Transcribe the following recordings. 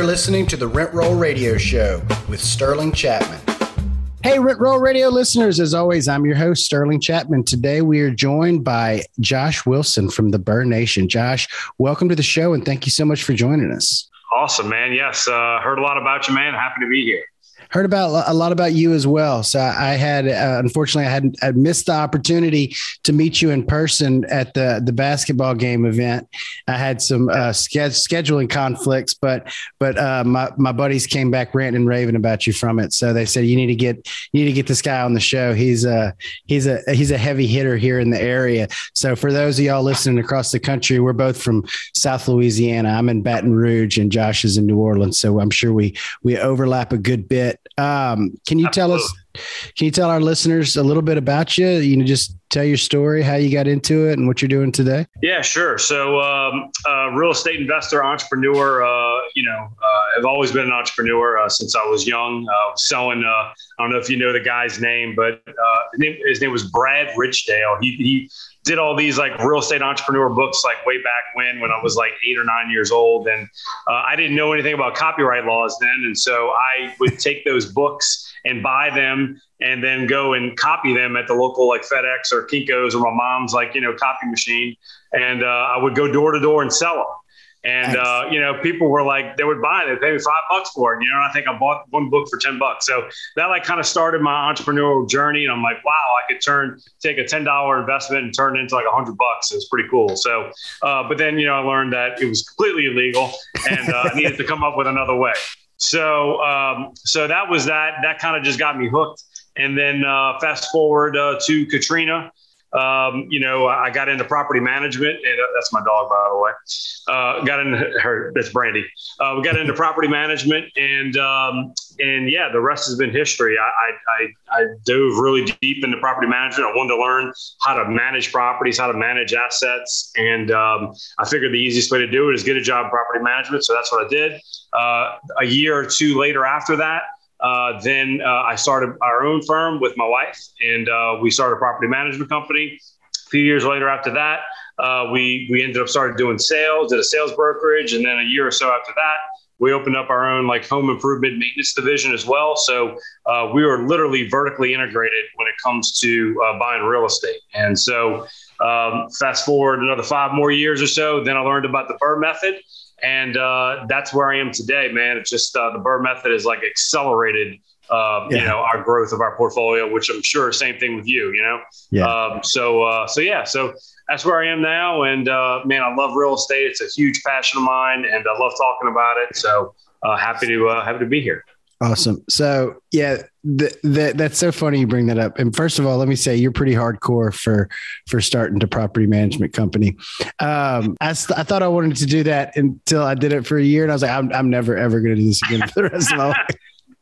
You're listening to the Rent Roll Radio Show with Sterling Chapman. Hey, Rent Roll Radio listeners, as always, I'm your host, Sterling Chapman. Today we are joined by Josh Wilson from the BRRRR Nation. Josh, welcome to the show and thank you so much for joining us. Awesome, man. Yes, uh, heard a lot about you, man. Happy to be here heard about a lot about you as well. So I had, uh, unfortunately, I had I missed the opportunity to meet you in person at the the basketball game event. I had some uh, scheduling conflicts, but but uh, my my buddies came back ranting and raving about you from it. So they said you need to get you need to get this guy on the show. He's a he's a he's a heavy hitter here in the area. So for those of y'all listening across the country, we're both from South Louisiana. I'm in Baton Rouge, and Josh is in New Orleans. So I'm sure we we overlap a good bit. Um, can you tell us? Can you tell our listeners a little bit about you? You know, just tell your story, how you got into it, and what you're doing today. Yeah, sure. So, um, uh, real estate investor, entrepreneur. Uh, you know, uh, I've always been an entrepreneur uh, since I was young. Uh, selling. Uh, I don't know if you know the guy's name, but his name, his, name, was Brad Richdale. He he did all these like real estate entrepreneur books like way back when when I was like eight or nine years old, and uh, I didn't know anything about copyright laws then, and so I would take those books and buy them and then go and copy them at the local like FedEx or Kinko's or my mom's like you know copy machine, and uh, I would go door to door and sell them. And nice. uh, you know, people were like, they would buy it. They'd pay me five bucks for it. You know, and I think I bought one book for ten bucks. So that like kind of started my entrepreneurial journey. And I'm like, wow, I could turn take a ten dollar investment and turn it into like a hundred bucks. It was pretty cool. So, uh, but then you know, I learned that it was completely illegal, and uh, I needed to come up with another way. So, um, so that was that. That kind of just got me hooked. And then uh, fast forward uh, to Katrina um, you know, I got into property management, and uh, that's my dog, by the way. Uh, got into her, that's Brandy. Uh, we got into property management, and um, and yeah, the rest has been history. I, I, I dove really deep into property management. I wanted to learn how to manage properties, how to manage assets, and um, I figured the easiest way to do it is get a job in property management. So that's what I did. Uh, a year or two later after that. Uh, then uh, I started our own firm with my wife, and uh, we started a property management company. A few years later, after that, uh, we we ended up started doing sales, did a sales brokerage, and then a year or so after that, we opened up our own like home improvement maintenance division as well. So uh, we were literally vertically integrated when it comes to buying real estate. And so um, fast forward another five more years or so, then I learned about the BRRRR method and uh, that's where I am today, man. It's just uh, the BRRRR method has like accelerated, uh, yeah. you know, our growth of our portfolio, which I'm sure same thing with you, you know. Yeah. Um, so uh, so yeah, so that's where I am now, and uh, man, I love real estate. It's a huge passion of mine, and I love talking about it. So uh, happy to happy to be here. Awesome. So yeah, the, the, that's so funny you bring that up. And first of all, let me say you're pretty hardcore for for starting to property management company. Um, I, I thought I wanted to do that until I did it for a year, and I was like, I'm, I'm never ever going to do this again for the rest of my life.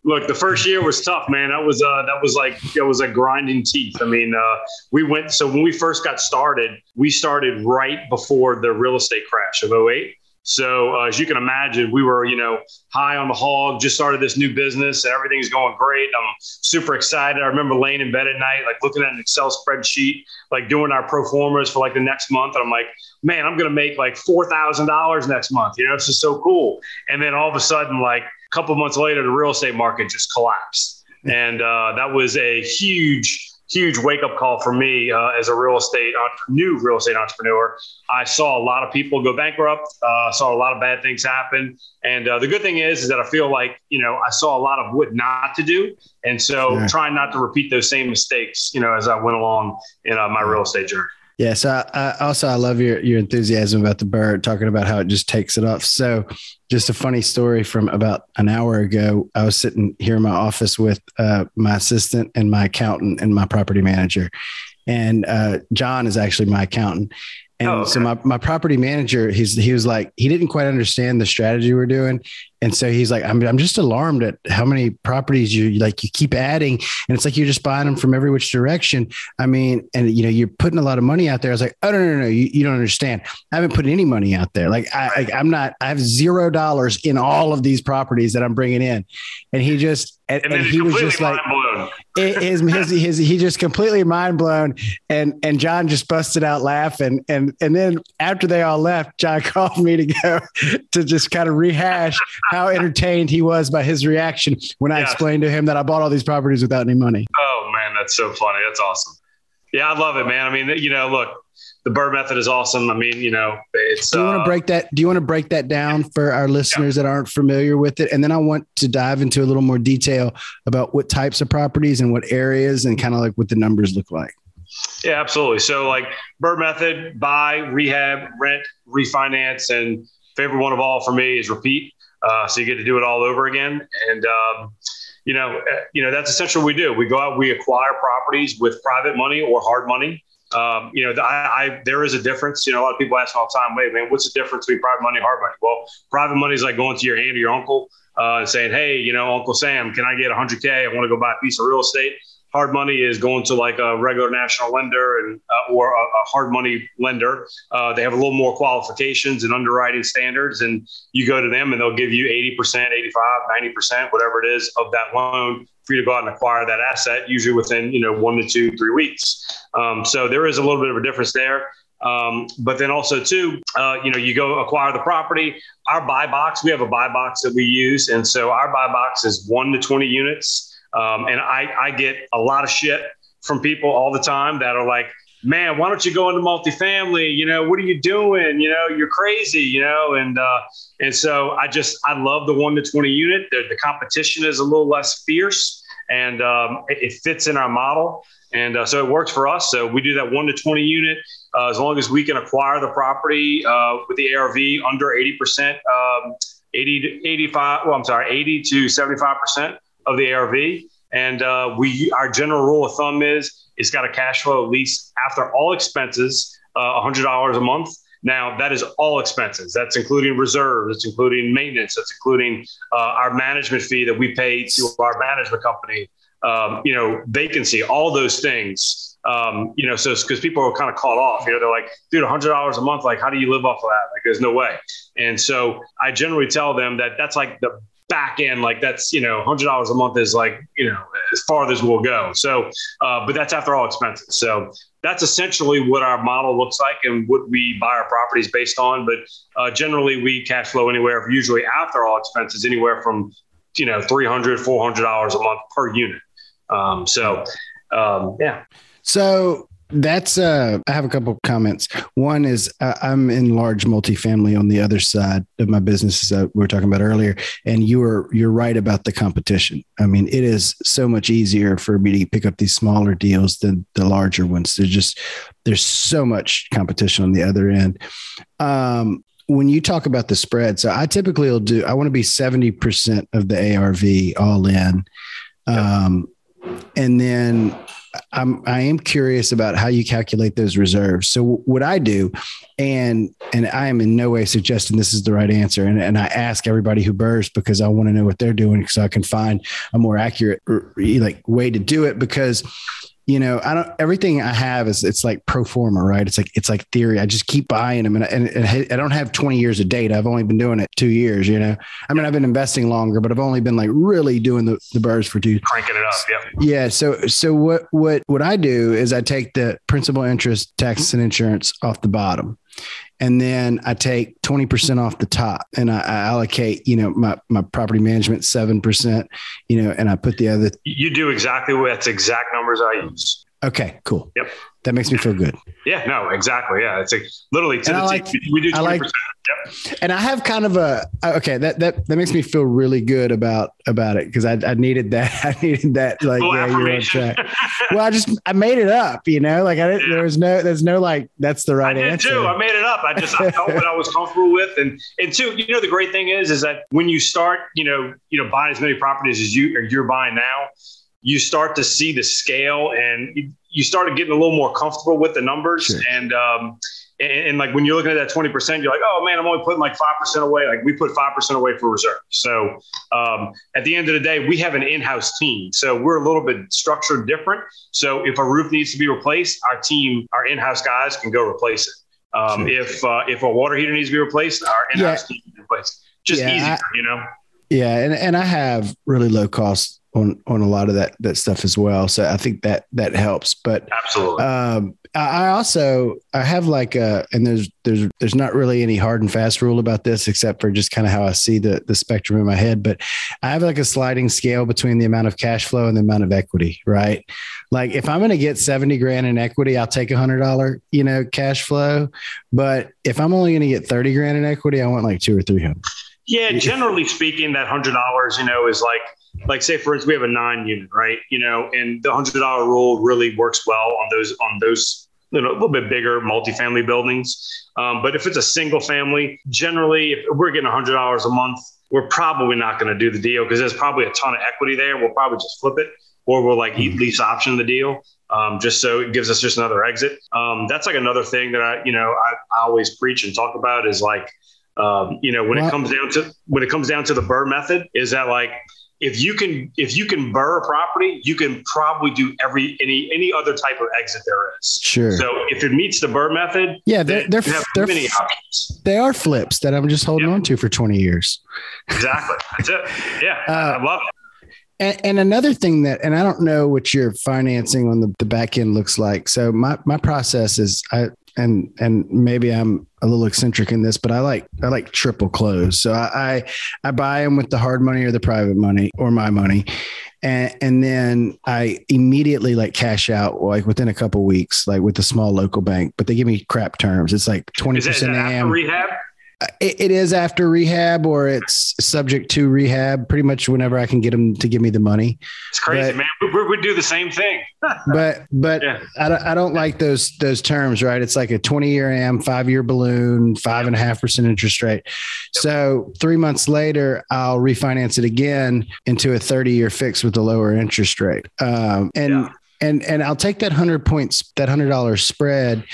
Look, the first year was tough, man. That was uh, that was like it was like grinding teeth. I mean, uh, we went so when we first got started, we started right before the real estate crash of 08. So uh, as you can imagine, we were, you know, high on the hog, just started this new business and everything's going great. I'm super excited. I remember laying in bed at night, like looking at an Excel spreadsheet, like doing our pro formas for like the next month. And I'm like, man, I'm going to make like $4,000 next month. You know, it's just so cool. And then all of a sudden, like a couple months later, the real estate market just collapsed. And uh, that was a huge huge wake up call for me uh, as a real estate new real estate entrepreneur. I saw a lot of people go bankrupt. Uh, saw a lot of bad things happen. And uh, the good thing is, is that I feel like you know I saw a lot of what not to do, and so trying not to repeat those same mistakes. You know, as I went along in uh, my real estate journey. Yeah. So I, I also I love your your enthusiasm about the bird, talking about how it just takes it off. So just a funny story from about an hour ago. I was sitting here in my office with uh, my assistant and my accountant and my property manager, and uh, John is actually my accountant. And oh, okay. so my, my property manager, he's he was like, he didn't quite understand the strategy we're doing. And so he's like, I'm, I'm just alarmed at how many properties you like you keep adding. And it's like you're just buying them from every which direction. I mean, and you know, you're putting a lot of money out there. I was like, oh no, no, no, you, you don't understand. I haven't put any money out there. Like I, I I'm not, I have zero dollars in all of these properties that I'm bringing in. And he just, and, and, and he was just like, his, his, his, he just completely mind blown. And, and John just busted out laughing. And, and then after they all left, John called me to go to just kind of rehash how entertained he was by his reaction when I explained to him that I bought all these properties without any money. Oh man, that's so funny. That's awesome. Yeah, I love it, man. I mean, you know, look, the BRRRR method is awesome. I mean, you know, it's. Do you uh, want to break that? Do you want to break that down for our listeners yeah. that aren't familiar with it? And then I want to dive into a little more detail about what types of properties and what areas and kind of like what the numbers look like. Yeah, absolutely. So, like BRRRR method, buy, rehab, rent, refinance, and favorite one of all for me is repeat. Uh, so you get to do it all over again, and um, you know, uh, you know that's essentially what we do. We go out, we acquire properties with private money or hard money. Um, you know, I, I, there is a difference. You know, a lot of people ask me all the time, "Wait, man, what's the difference between private money and hard money?" Well, private money is like going to your aunt or your uncle uh, and saying, "Hey, you know, Uncle Sam, can I get 100k? I want to go buy a piece of real estate." Hard money is going to like a regular national lender and uh, or a, a, hard money lender. Uh, they have a little more qualifications and underwriting standards, and you go to them and they'll give you 80%, 85, 90%, whatever it is of that loan for you to go out and acquire that asset, usually within you know one to two, three weeks. Um, so there is a little bit of a difference there. Um, but then also too, uh, you know, you go acquire the property. Our buy box, we have a buy box that we use, and so our buy box is one to twenty units. Um, and I, I get a lot of shit from people all the time that are like, man, why don't you go into multifamily? You know, what are you doing? You know, you're crazy, you know? And, uh, and so I just, I love the one to 20 unit. The, the competition is a little less fierce and um, it, it, fits in our model. And uh, so it works for us. So we do that one to 20 unit uh, as long as we can acquire the property uh, with the ARV under 80%, um, 80 to 85, well, I'm sorry, 80 to 75% of the ARV. And uh, we, our general rule of thumb is it's got a cash flow at least after all expenses, uh, $100 a month. Now that is all expenses. That's including reserves. It's including maintenance. That's including uh, our management fee that we pay to our management company. Um, you know, vacancy, all those things. Um, you know, so because people are kind of caught off. You know, they're like, dude, hundred dollars a month. Like, how do you live off of that? Like, there's no way. And so I generally tell them that that's like the back end, like that's, you know, $100 a month is like, you know, as far as we'll go. So, uh, but that's after all expenses. So that's essentially what our model looks like and what we buy our properties based on. But uh, generally, we cash flow anywhere, usually after all expenses, anywhere from, you know, $300, $400 a month per unit. Um, so, um, yeah. So that's uh I have a couple comments. One is uh, I'm in large multifamily on the other side of my business that we were talking about earlier and you are you're right about the competition. I mean, it is so much easier for me to pick up these smaller deals than the larger ones. There's just there's so much competition on the other end. Um when you talk about the spread, so I typically will do I want to be 70% of the ARV all in. Um and then I'm I am curious about how you calculate those reserves. So what I do, and and I am in no way suggesting this is the right answer, and, and I ask everybody who BRRRRs because I want to know what they're doing so I can find a more accurate like way to do it because you know, I don't, everything I have is, it's like pro forma, right? It's like, it's like theory. I just keep buying them and, and, and I don't have 20 years of data. I've only been doing it two years, you know, I mean, I've been investing longer, but I've only been like really doing the, the BRRRRs for two. Cranking it up. Yeah. Yeah. So, so what, what, what I do is I take the principal interest, taxes and insurance off the bottom and then I take 20% off the top and I, I, allocate, you know, my, my property management 7%, you know, and I put the other. You do exactly what that's exact numbers I use. Okay, cool. Yep. That makes me feel good. Yeah, no, exactly. Yeah. It's like literally to and the like, we do 20%. Like, yep. And I have kind of a, okay, that, that, that makes me feel really good about, about it. Cause I, I needed that. I needed that. Like, yeah, you're on track. well, I just, I made it up, you know, like I didn't, yeah. there was no, there's no, like, that's the right I did answer. too. I made it up. I just, I felt what I was comfortable with. And, and two, you know, the great thing is, is that when you start, you know, you know, buying as many properties as you, or you're buying now, you start to see the scale and you started getting a little more comfortable with the numbers. Sure. and um, and, and, like when you're looking at that 20% you're like oh man i'm only putting like 5% away. Like we put 5% away for reserve. So um, at the end of the day we have an in-house team. So we're a little bit structured different. So if a roof needs to be replaced our team our in-house guys can go replace it. Um, sure. if uh, if a water heater needs to be replaced our in-house yeah. team can replace it. Just yeah, easier I, you know Yeah, and and I have really low cost on on a lot of that that stuff as well. So I think that that helps. But absolutely, um, I also I have like a and there's there's there's not really any hard and fast rule about this except for just kind of how I see the the spectrum in my head. But I have like a sliding scale between the amount of cash flow and the amount of equity. Right, like if I'm going to get seventy grand in equity, I'll take a hundred dollar you know cash flow. But if I'm only going to get thirty grand in equity, I want like two or three hundred. Yeah, generally speaking, that hundred dollars, you know, is like like say for instance, we have a nine unit, right? You know, and the hundred dollar rule really works well on those on those you know a little bit bigger multifamily buildings. Um, but if it's a single family, generally, if we're getting hundred dollars a month, we're probably not going to do the deal because there's probably a ton of equity there. We'll probably just flip it, or we'll like mm-hmm. lease option the deal. Um, just so it gives us just another exit. Um, that's like another thing that I, you know, I, I always preach and talk about is like um, you know, when it comes down to when it comes down to the BRRRR method, is that like if you can if you can BRRRR a property, you can probably do every any any other type of exit there is. Sure. So if it meets the BRRRR method, yeah, they're they're, they're many options. They are flips that I'm just holding yep. on to for 20 years. Exactly. That's it. Yeah, uh, I love it. And, and, another thing that, and I don't know what your financing on the, the back end looks like. So my, my process is I, and and maybe I'm a little eccentric in this, but I like I like triple close. So I I, I buy them with the hard money or the private money or my money, and and then I immediately like cash out like within a couple weeks, like with a small local bank. But they give me crap terms. It's like twenty percent AM rehab it, it is after rehab or it's subject to rehab pretty much whenever I can get them to give me the money. It's crazy, but, man. We, we, do the same thing. but, but yeah. I, don't, I don't like those, those terms, right? It's like a 20 year AM, five year balloon, five and a half percent interest rate. Yep. So three months later, I'll refinance it again into a 30 year fix with a lower interest rate. Um, and, yeah. and, and I'll take that hundred points, that hundred dollars spread.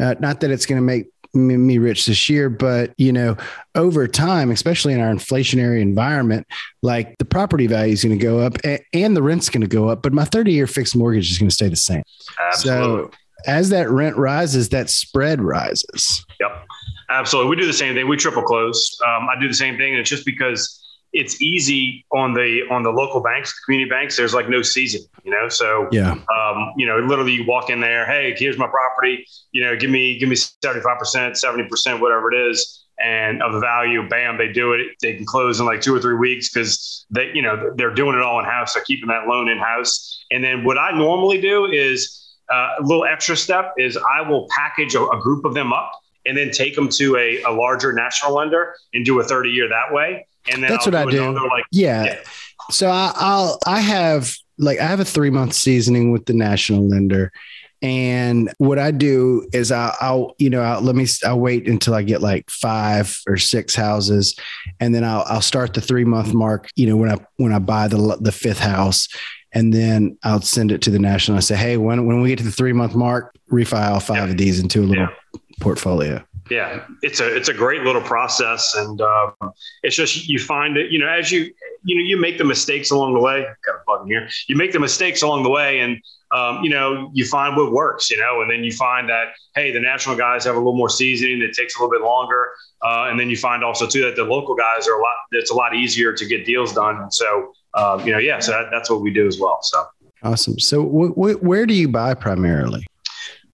Uh, not that it's going to make me rich this year, but you know, over time, especially in our inflationary environment, like the property value is going to go up and, the rent's going to go up, but my 30 year fixed mortgage is going to stay the same. Absolutely. So as that rent rises, that spread rises. Yep. Absolutely. We do the same thing. We triple close. Um, I do the same thing. And it's just because it's easy on the on the local banks, the community banks. There's like no season, you know. So yeah, um, you know, literally you walk in there. Hey, here's my property. You know, give me give me seventy five percent, seventy percent, whatever it is, and of the value. Bam, they do it. They can close in like two or three weeks because they, you know, they're doing it all in house. They're keeping that loan in house. And then what I normally do is. Uh, a little extra step is I will package a, a group of them up and then take them to a, a larger national lender and do a 30 year that way. And then that's I'll what do I do. Like, yeah. yeah. So I, I'll I have like I have a three month seasoning with the national lender. And what I do is I'll, I'll, you know, I'll, let me, I'll wait until I get like five or six houses. And then I'll, I'll start the three month mark, you know, when I, when I buy the, the fifth house and then I'll send it to the national. I say, Hey, when, when we get to the three month mark, refile five yeah. of these into a little yeah. portfolio yeah, it's a it's a great little process, and um, it's just you find it. You know, as you you know you make the mistakes along the way. Got a button here. You make the mistakes along the way, and um, you know you find what works. You know, and then you find that hey, the national guys have a little more seasoning. It takes a little bit longer, uh, and then you find also too that the local guys are a lot. It's a lot easier to get deals done. And so um, you know, yeah, so that, that's what we do as well. So awesome. So w- w- where do you buy primarily?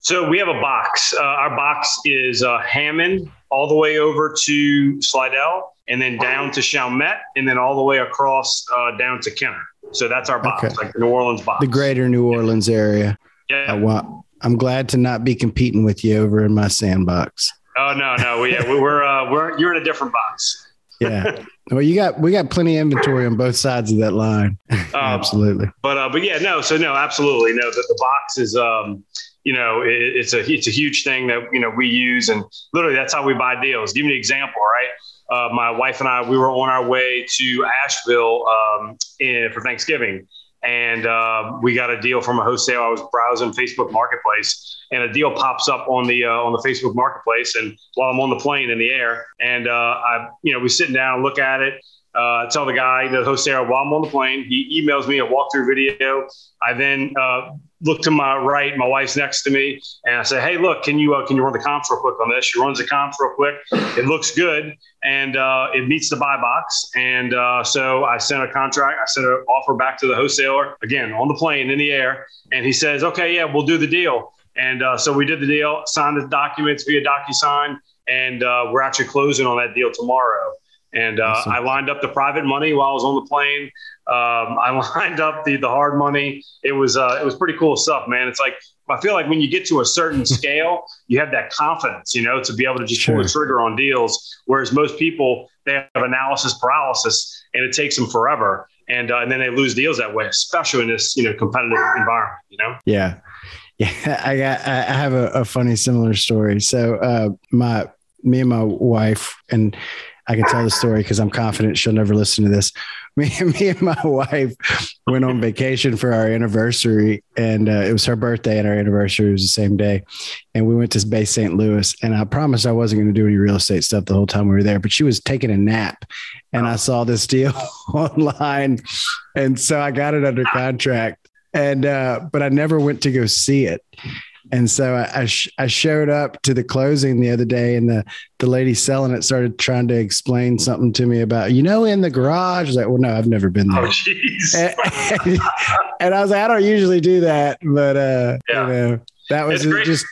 So we have a box. Uh, our box is uh, Hammond all the way over to Slidell and then down to Chalmette and then all the way across uh, down to Kenner. So that's our box, okay. like the New Orleans box. The greater New Orleans area. Yeah. want, I'm glad to not be competing with you over in my sandbox. Oh no, no, we, yeah, we're uh, we're you're in a different box. yeah. Well, you got we got plenty of inventory on both sides of that line. Um, absolutely. But uh, but yeah, no. So no, absolutely no. The, the box is um you know, it, it's a it's a huge thing that you know we use, and literally that's how we buy deals. Give me an example, right? Uh, my wife and I, we were on our way to Asheville um, in, for Thanksgiving, and uh, we got a deal from a wholesale. I was browsing Facebook Marketplace, and a deal pops up on the uh, on the Facebook Marketplace, and while I'm on the plane in the air, and uh, I, you know, we're sitting down, look at it, uh, tell the guy, the host while I'm on the plane, he emails me a walkthrough video. I then uh, look to my right, my wife's next to me, and I say, "Hey, look, can you uh, can you run the comps real quick on this?" She runs the comps real quick. It looks good, and uh, it meets the buy box. And uh, so I sent a contract. I sent an offer back to the wholesaler again on the plane in the air, and he says, "Okay, yeah, we'll do the deal." And uh, so we did the deal, signed the documents via DocuSign, and uh, we're actually closing on that deal tomorrow. And uh, awesome. I lined up the private money while I was on the plane. Um, I lined up the the hard money. It was uh, it was pretty cool stuff, man. It's like I feel like when you get to a certain scale, you have that confidence, you know, to be able to just sure. pull the trigger on deals. Whereas most people they have analysis paralysis, and it takes them forever, and uh, and then they lose deals that way, especially in this you know competitive environment. You know. Yeah. Yeah, I got. I have a, a funny similar story. So, uh, my me and my wife, and I can tell the story because I'm confident she'll never listen to this. Me, me and my wife went on vacation for our anniversary, and uh, it was her birthday and our anniversary was the same day. And we went to Bay St. Louis, and I promised I wasn't going to do any real estate stuff the whole time we were there. But she was taking a nap, and I saw this deal online, and so I got it under contract. And uh, but I never went to go see it. And so I, I, sh- I, showed up to the closing the other day, and the, the lady selling it started trying to explain something to me about, you know, in the garage. I was like, well, no, I've never been there. Oh, and, and, and, I was like, I don't usually do that, but uh, yeah. you know, that was just.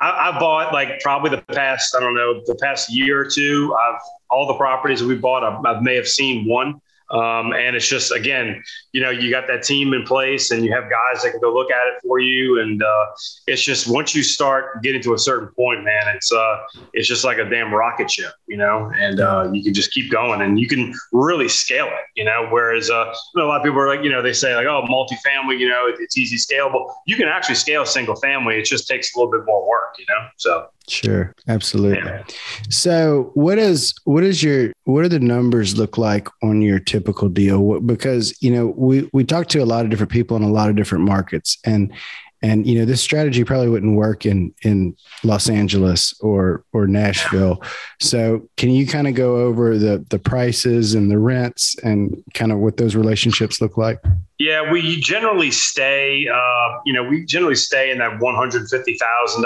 I, I bought like probably the past, I don't know, the past year or two. I've all the properties that we bought, I, I may have seen one um, and it's just again, you know, you got that team in place, and you have guys that can go look at it for you. And uh, it's just once you start getting to a certain point, man, it's uh, it's just like a damn rocket ship, you know. And uh, you can just keep going, and you can really scale it, you know. Whereas uh, a lot of people are like, you know, they say like, oh, multifamily, you know, it's easy scalable. You can actually scale single family. It just takes a little bit more work, you know. So Sure, absolutely. Yeah. So, what is what is your what do the numbers look like on your typical deal? Because you know we we talk to a lot of different people in a lot of different markets, and and you know this strategy probably wouldn't work in in Los Angeles or or Nashville. So, can you kind of go over the the prices and the rents and kind of what those relationships look like? Yeah, we generally stay, uh, you know, we generally stay in that $150,000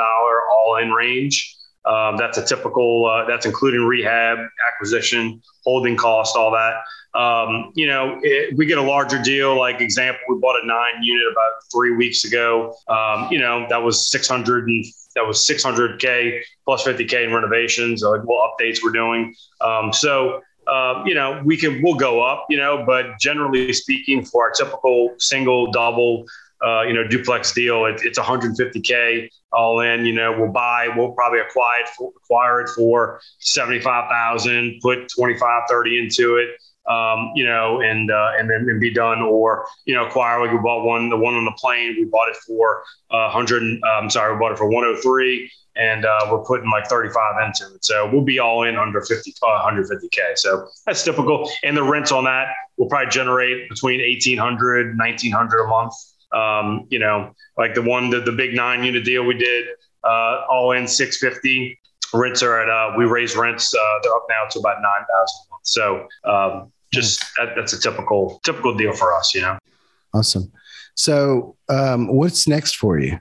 all in range. Um, that's a typical, uh, that's including rehab, acquisition, holding cost, all that. Um, you know, it, we get a larger deal. Like example, we bought a nine unit about three weeks ago. Um, you know, that was 600 and that was 600k plus 50k in renovations, like what updates we're doing. Um, so uh, you know, we can we'll go up, you know, but generally speaking, for our typical single, double, uh, you know, duplex deal, it, it's 150k all in. You know, we'll buy, we'll probably acquire it for, acquire it for 75,000, put 25, 30 into it. Um, you know, and uh, and then and be done, or you know, acquire like we bought one, the one on the plane, we bought it for uh, 100. I'm um, sorry, we bought it for 103 and uh, we're putting like 35 into it. So we'll be all in under 50, uh, 150K. So that's typical. And the rents on that will probably generate between 1800, 1900 a month. Um, you know, like the one, the, the big nine unit deal we did, uh, all in 650. Rents are at, uh, we raise rents, uh, they're up now to about 9,000 a month. So um, just that, that's a typical, typical deal for us, you know. Awesome. So um, what's next for you?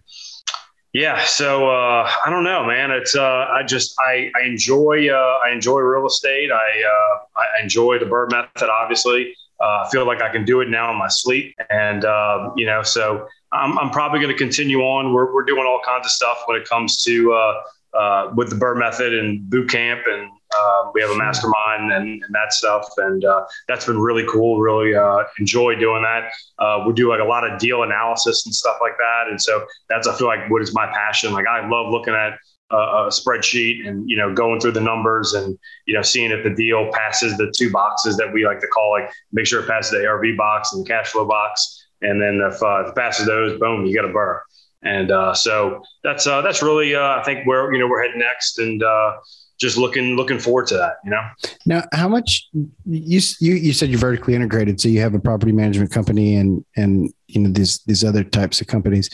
Yeah, so uh, I don't know, man. It's uh, I just I, I enjoy uh, I enjoy real estate. I uh, I enjoy the BRRRR method. Obviously, uh, I feel like I can do it now in my sleep, and um, you know, so I'm, I'm probably going to continue on. We're we're doing all kinds of stuff when it comes to uh, with the BRRRR method and boot camp and um, we have a mastermind and, and that stuff, and uh, that's been really cool. Really uh, enjoy doing that. Uh, we do like a lot of deal analysis and stuff like that, and so that's I feel like what is my passion. Like I love looking at a spreadsheet and you know going through the numbers and you know seeing if the deal passes the two boxes that we like to call like make sure it passes the ARV box and the cash flow box, and then if, uh, if it passes those, boom, you get a BRRRR. And uh, so that's uh, that's really uh, I think where you know we're heading next, and uh, just looking looking forward to that. You know. Now, how much you you you said you're vertically integrated, so you have a property management company and and you know these these other types of companies.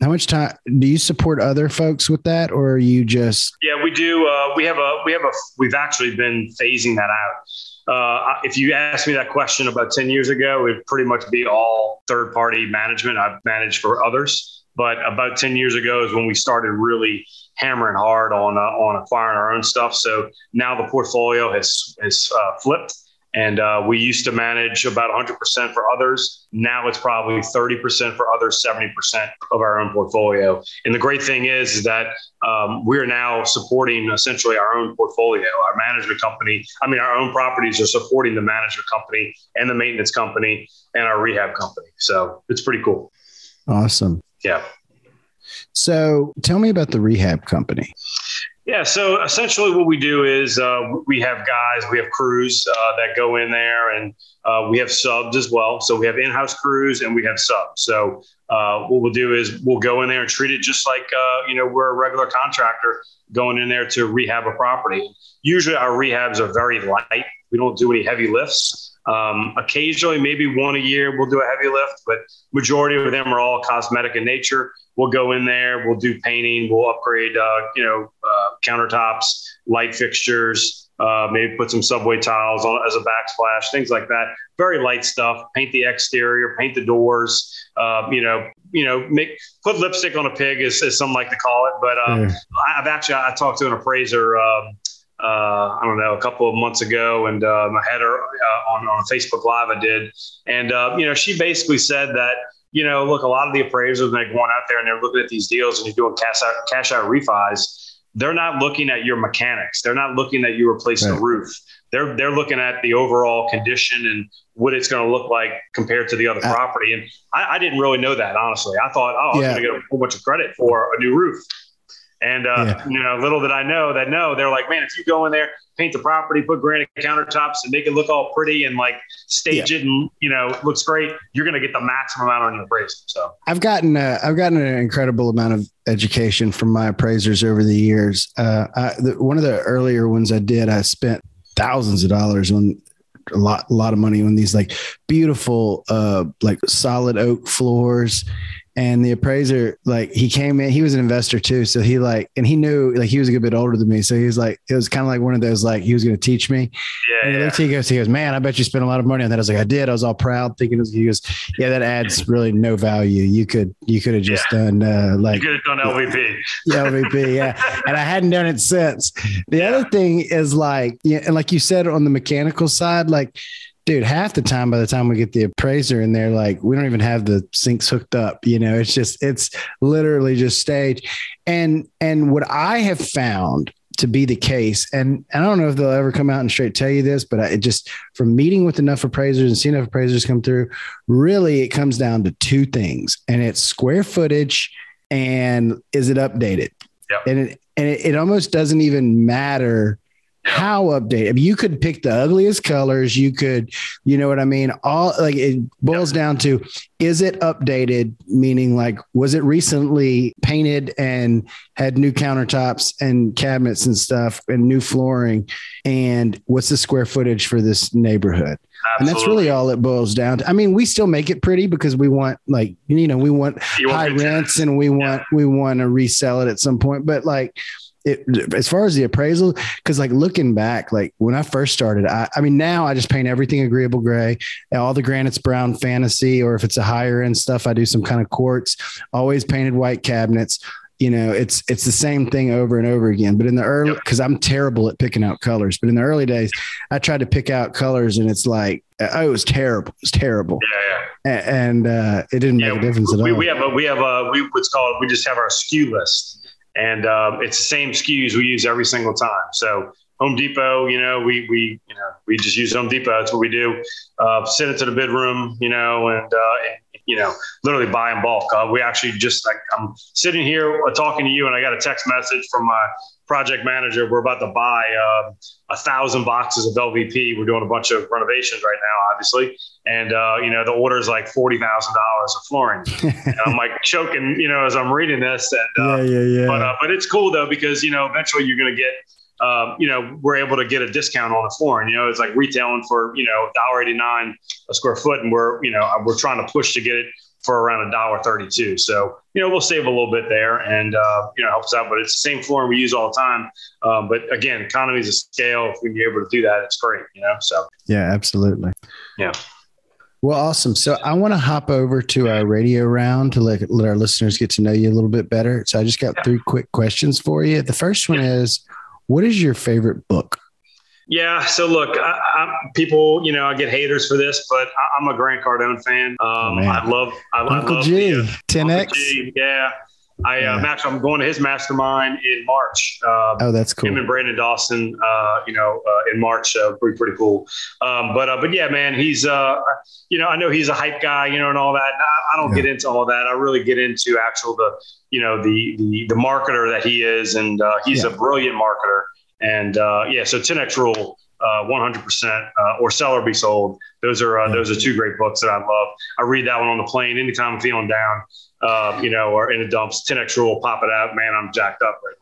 How much time do you support other folks with that, or are you just? Yeah, we do. Uh, we have a we have a we've actually been phasing that out. Uh, if you asked me that question about 10 years ago, it'd pretty much be all third party management. I've managed for others. But about 10 years ago is when we started really hammering hard on, uh, on acquiring our own stuff. So now the portfolio has, has uh, flipped. And uh, we used to manage about 100% for others. Now it's probably 30% for others, 70% of our own portfolio. And the great thing is, is that um, we're now supporting essentially our own portfolio. Our management company, I mean, our own properties are supporting the management company and the maintenance company and our rehab company. So it's pretty cool. Awesome. Yeah. So tell me about the rehab company. Yeah, so essentially what we do is uh, we have guys, we have crews uh, that go in there, and uh, we have subs as well. So we have in-house crews and we have subs. So uh, what we'll do is we'll go in there and treat it just like uh, you know we're a regular contractor going in there to rehab a property. Usually our rehabs are very light. We don't do any heavy lifts. Um, occasionally, maybe one a year, we'll do a heavy lift, but majority of them are all cosmetic in nature. We'll go in there, we'll do painting, we'll upgrade, uh, you know, uh, countertops, light fixtures, uh, maybe put some subway tiles on as a backsplash, things like that. Very light stuff. Paint the exterior, paint the doors. Uh, you know, you know, make put lipstick on a pig, as, as some like to call it. But um, yeah. I've actually I talked to an appraiser. Um, uh, I don't know, a couple of months ago, and um, I had her uh, on on Facebook Live. I did, and uh, you know, she basically said that you know, look, a lot of the appraisers when they're going out there and they're looking at these deals and you're doing cash out cash out refis. They're not looking at your mechanics. They're not looking at you replacing right. the roof. They're they're looking at the overall condition and what it's going to look like compared to the other uh, property. And I, I, didn't really know that honestly. I thought, oh, I'm going to get a whole bunch of credit for a new roof. And uh, yeah. you know, little did I know that no, they're like, man, if you go in there, paint the property, put granite countertops, and make it look all pretty and like stage yeah. it, and you know, looks great, you're going to get the maximum amount on your appraisal. So I've gotten uh, I've gotten an incredible amount of education from my appraisers over the years. Uh, I, the, one of the earlier ones I did, I spent thousands of dollars on a lot a lot of money on these like beautiful uh like solid oak floors and the appraiser like he came in he was an investor too. So he like and he knew like he was a good bit older than me. So he was like it was kind of like one of those like he was going to teach me. Yeah, and he, yeah. he goes he goes man i bet you spent a lot of money on that. I was like i did. I was all proud thinking he goes yeah that adds really no value. You could you could have just yeah. done uh like you could have done lvp yeah lvp yeah. And i hadn't done it since. The other thing is like yeah and like you said on the mechanical side like dude, half the time by the time we get the appraiser in there, like we don't even have the sinks hooked up. You know, it's just it's literally just stage. And and what I have found to be the case, and, and I don't know if they'll ever come out and straight tell you this, but I, it just from meeting with enough appraisers and seeing enough appraisers come through, really it comes down to two things, and it's square footage and is it updated? Yep. And it and it, it almost doesn't even matter how update? I mean, you could pick the ugliest colors. You could, you know what I mean? All like it boils down to is it updated? Meaning, like, was it recently painted and had new countertops and cabinets and stuff and new flooring? And what's the square footage for this neighborhood? Absolutely. And that's really all it boils down to. I mean, we still make it pretty because we want like, you know, we want high rents and we want, yeah. we want to resell it at some point. But like, it, as far as the appraisal, because like looking back, like when I first started, I, I mean, now I just paint everything agreeable gray, all the granites brown fantasy, or if it's a higher end stuff, I do some kind of quartz, always painted white cabinets. You know, it's it's the same thing over and over again. But in the early, because I'm terrible at picking out colors, but in the early days, I tried to pick out colors, and it's like, oh, it was terrible. It was terrible. Yeah, yeah. And uh, it didn't yeah, make a difference we, at all. We have a we have a we what's called we just have our SKU list and um, it's the same SKUs we use every single time. So Home Depot, you know, we we you know we just use Home Depot. That's what we do. Uh, send it to the bid room, you know, and uh, you know, literally buy in bulk. Uh, we actually just like I'm sitting here uh, talking to you, and I got a text message from my project manager. We're about to buy uh, a thousand boxes of LVP. We're doing a bunch of renovations right now, obviously, and uh, you know the order is like forty thousand dollars of flooring. and I'm like choking, you know, as I'm reading this. And uh, yeah, yeah, yeah. But uh, but it's cool though because you know eventually you're going to get. Um, you know, we're able to get a discount on the flooring. You know, it's like retailing for you know dollar eighty nine a square foot, and we're you know we're trying to push to get it for around a dollar thirty-two. So you know we'll save a little bit there, and uh, you know helps out. But it's the same flooring we use all the time. Um, but again, economies of scale. If we be able to do that, it's great. You know. So yeah, absolutely. Yeah. Well, awesome. So I want to hop over to our radio round to let, let our listeners get to know you a little bit better. So I just got three quick questions for you. The first one is, what is your favorite book? Yeah. So look, I, I, people, you know, I get haters for this, but I, am a Grant Cardone fan. Um, oh, I love, I, Uncle love G, the, uh, 10X. G, yeah. I uh, yeah. uh, I'm going to his mastermind in March. Uh, oh, that's cool. Him and Brandon Dawson, uh, you know, uh, in March, uh, pretty pretty cool. Um, but but yeah, man, he's you know, I know he's a hype guy, you know, and all that. I, I, don't yeah. get into all that. I really get into actual the you know the the the marketer that he is, and he's yeah. a brilliant marketer. And uh, yeah, so 10x rule, uh, 100%, uh, or sell or be sold. Those are uh, those are two great books that I love. I read that one on the plane anytime I'm feeling down, uh, you know, or in the dumps. 10x rule, pop it out, man. I'm jacked up right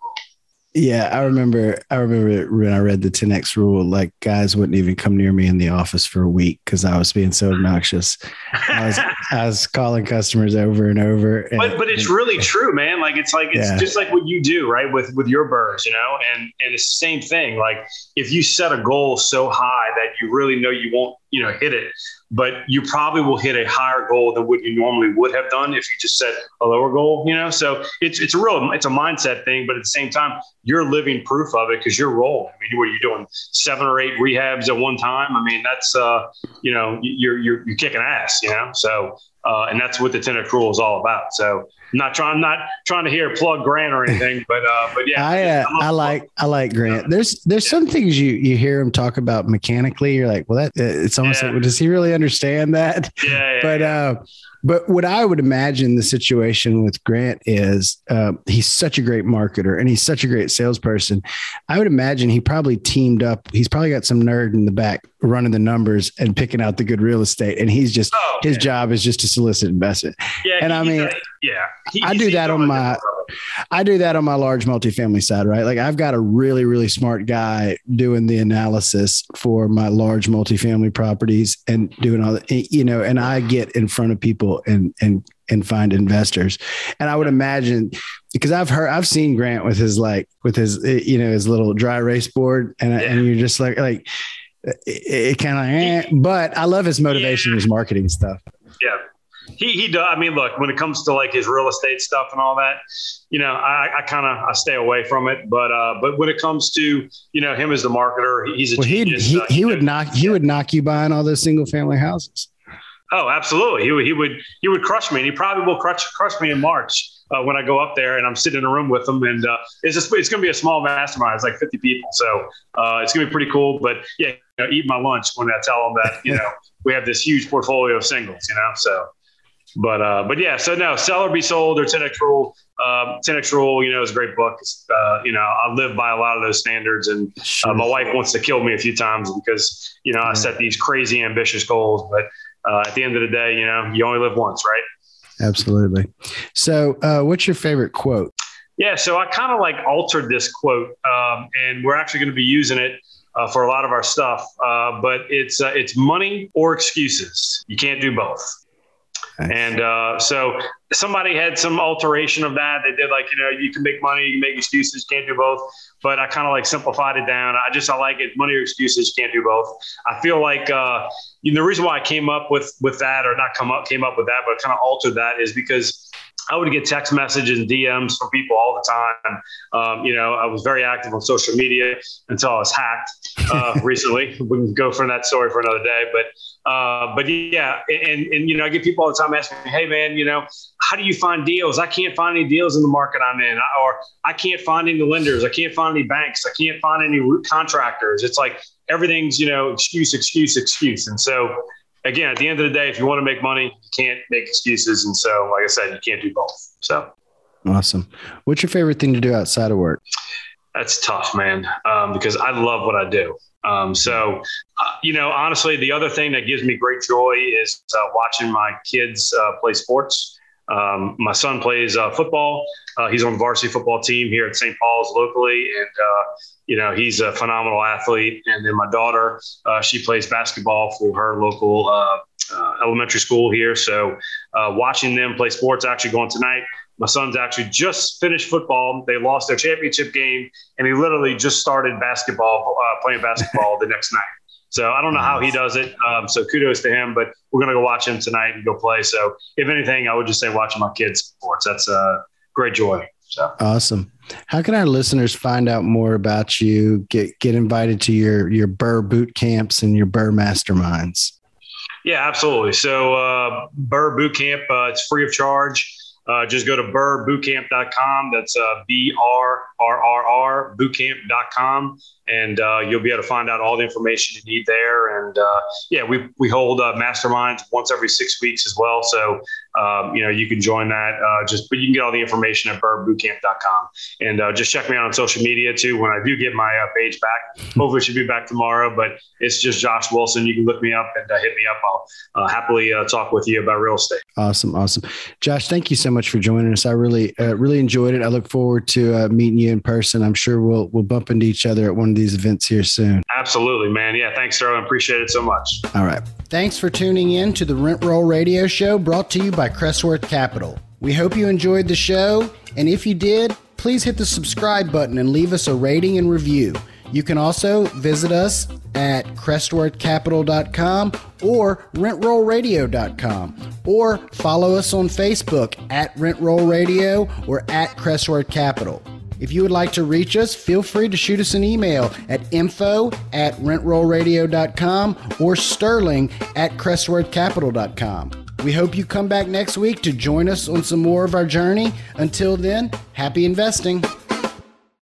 yeah, I remember. I remember when I read the 10x rule. Like guys wouldn't even come near me in the office for a week because I was being so obnoxious. I was, I was calling customers over and over. And, but but it's really true, man. Like it's like it's yeah. just like what you do, right? With with your birds, you know, and and it's the same thing. Like if you set a goal so high that you really know you won't, you know, hit it, but you probably will hit a higher goal than what you normally would have done if you just set a lower goal, you know? So it's, it's a real, it's a mindset thing, but at the same time, you're living proof of it because you're rolling. I mean, what are you doing? Seven or eight rehabs at one time. I mean, that's, uh, you know, you're, you're, you're kicking ass, you know? So, uh, and that's what the 10x rule is all about. So I'm not trying, not trying to hear plug Grant or anything, but, uh, but yeah, I, uh, I like, I like Grant. There's, there's yeah. some things you, you hear him talk about mechanically. You're like, well, that it's almost yeah. like, well, does he really understand that? Yeah. yeah but, uh, but what I would imagine the situation with Grant is uh, he's such a great marketer and he's such a great salesperson. I would imagine he probably teamed up. He's probably got some nerd in the back running the numbers and picking out the good real estate. And he's just, oh, his job is just to solicit investment. Yeah. And I mean, yeah, he, I do that on my, I do that on my large multifamily side, right? Like I've got a really, really smart guy doing the analysis for my large multifamily properties and doing all the, eh, you know, and I get in front of people and, and, and find investors. And I would imagine because I've heard, I've seen Grant with his, like with his, eh, you know, his little dry erase board and, yeah. and you're just like, like, eh, it, it kind of, eh. but I love his motivation, yeah. his marketing stuff. Yeah he he does. I mean, look, when it comes to like his real estate stuff and all that, you know, I, I kind of I stay away from it. But uh, but when it comes to you know him as the marketer, he's a well, genius. He, uh, he would knock he would knock you buying all those single family houses. Oh, absolutely. He would he would he would crush me, and he probably will crush crush me in March. Uh, when I go up there and I'm sitting in a room with them. And uh, it's just, it's going to be a small mastermind. It's like 50 people. So uh, it's going to be pretty cool. But yeah, you know, eat my lunch when I tell them that, you know, we have this huge portfolio of singles, you know, so but uh, but yeah, so no, sell or be sold or 10x rule. Um, 10x rule, you know, is a great book. Uh, you know, I live by a lot of those standards, and uh, my wife wants to kill me a few times because you know I set these crazy ambitious goals. But uh, at the end of the day, you know, you only live once, right? Absolutely. So, uh, what's your favorite quote? Yeah, so I kind of like altered this quote, um, and we're actually going to be using it. Uh, for a lot of our stuff, uh, but it's uh, it's money or excuses. You can't do both. And uh, so somebody had some alteration of that. They did like, you know, you can make money, you can make excuses, can't do both. But I kind of like simplified it down. I just, I like it. Money or excuses, can't do both. I feel like, uh, you know, the reason why I came up with, with that or not come up, came up with that, but kind of altered that is because I would get text messages and DMs from people all the time. Um, you know, I was very active on social media until I was hacked uh, recently. We can go for that story for another day, but uh, but yeah, and and you know, I get people all the time asking me, "Hey, man, you know, how do you find deals? I can't find any deals in the market I'm in, or I can't find any lenders, I can't find any banks, I can't find any root contractors. It's like everything's you know excuse, excuse, excuse, and so again, at the end of the day, if you want to make money, you can't make excuses. And so, like I said, you can't do both. So awesome. What's your favorite thing to do outside of work? That's tough, man, um, because I love what I do. Um, so, uh, you know, honestly, the other thing that gives me great joy is uh, watching my kids uh, play sports. Um, my son plays uh, football. Uh, he's on the varsity football team here at St. Paul's locally, and uh, you know he's a phenomenal athlete. And then my daughter, uh, she plays basketball for her local uh, uh, elementary school here. So, watching them play sports, actually going tonight. My son's actually just finished football. They lost their championship game, and he literally just started basketball, uh, playing basketball the next night. So I don't know how he does it. Um, so kudos to him. But we're gonna go watch him tonight and go play. So if anything, I would just say watching my kids sports. That's a great joy. So awesome. How can our listeners find out more about you? Get get invited to your your BRRRR boot camps and your BRRRR masterminds. Yeah, absolutely. So uh, BRRRR boot camp, uh, it's free of charge uh, just go to brrrrbootcamp.com. That's uh, B R R R R bootcamp.com and uh, you'll be able to find out all the information you need there. And uh, yeah, we we hold uh, masterminds once every six weeks as well. So um, you know you can join that. Uh, just but you can get all the information at brrrrbootcamp.com and uh, just check me out on social media too. When I do get my uh, page back, hopefully it should be back tomorrow. But it's just Josh Wilson. You can look me up and hit me up. I'll happily talk with you about real estate. Awesome, awesome, Josh. Thank you so much for joining us. I really really enjoyed it. I look forward to meeting you in person. I'm sure we'll we'll bump into each other at one of these events here soon. Absolutely, man. Yeah, thanks, sir. I appreciate it so much. All right. Thanks for tuning in to the Rent Roll Radio Show brought to you by Crestworth Capital. We hope you enjoyed the show, and if you did, please hit the subscribe button and leave us a rating and review. You can also visit us at crestworthcapital.com or rentrollradio.com or follow us on Facebook at Rentroll Radio or at Crestworth Capital. If you would like to reach us, feel free to shoot us an email at info at rentrollradio.com or sterling at crestworthcapital.com. We hope you come back next week to join us on some more of our journey. Until then, happy investing.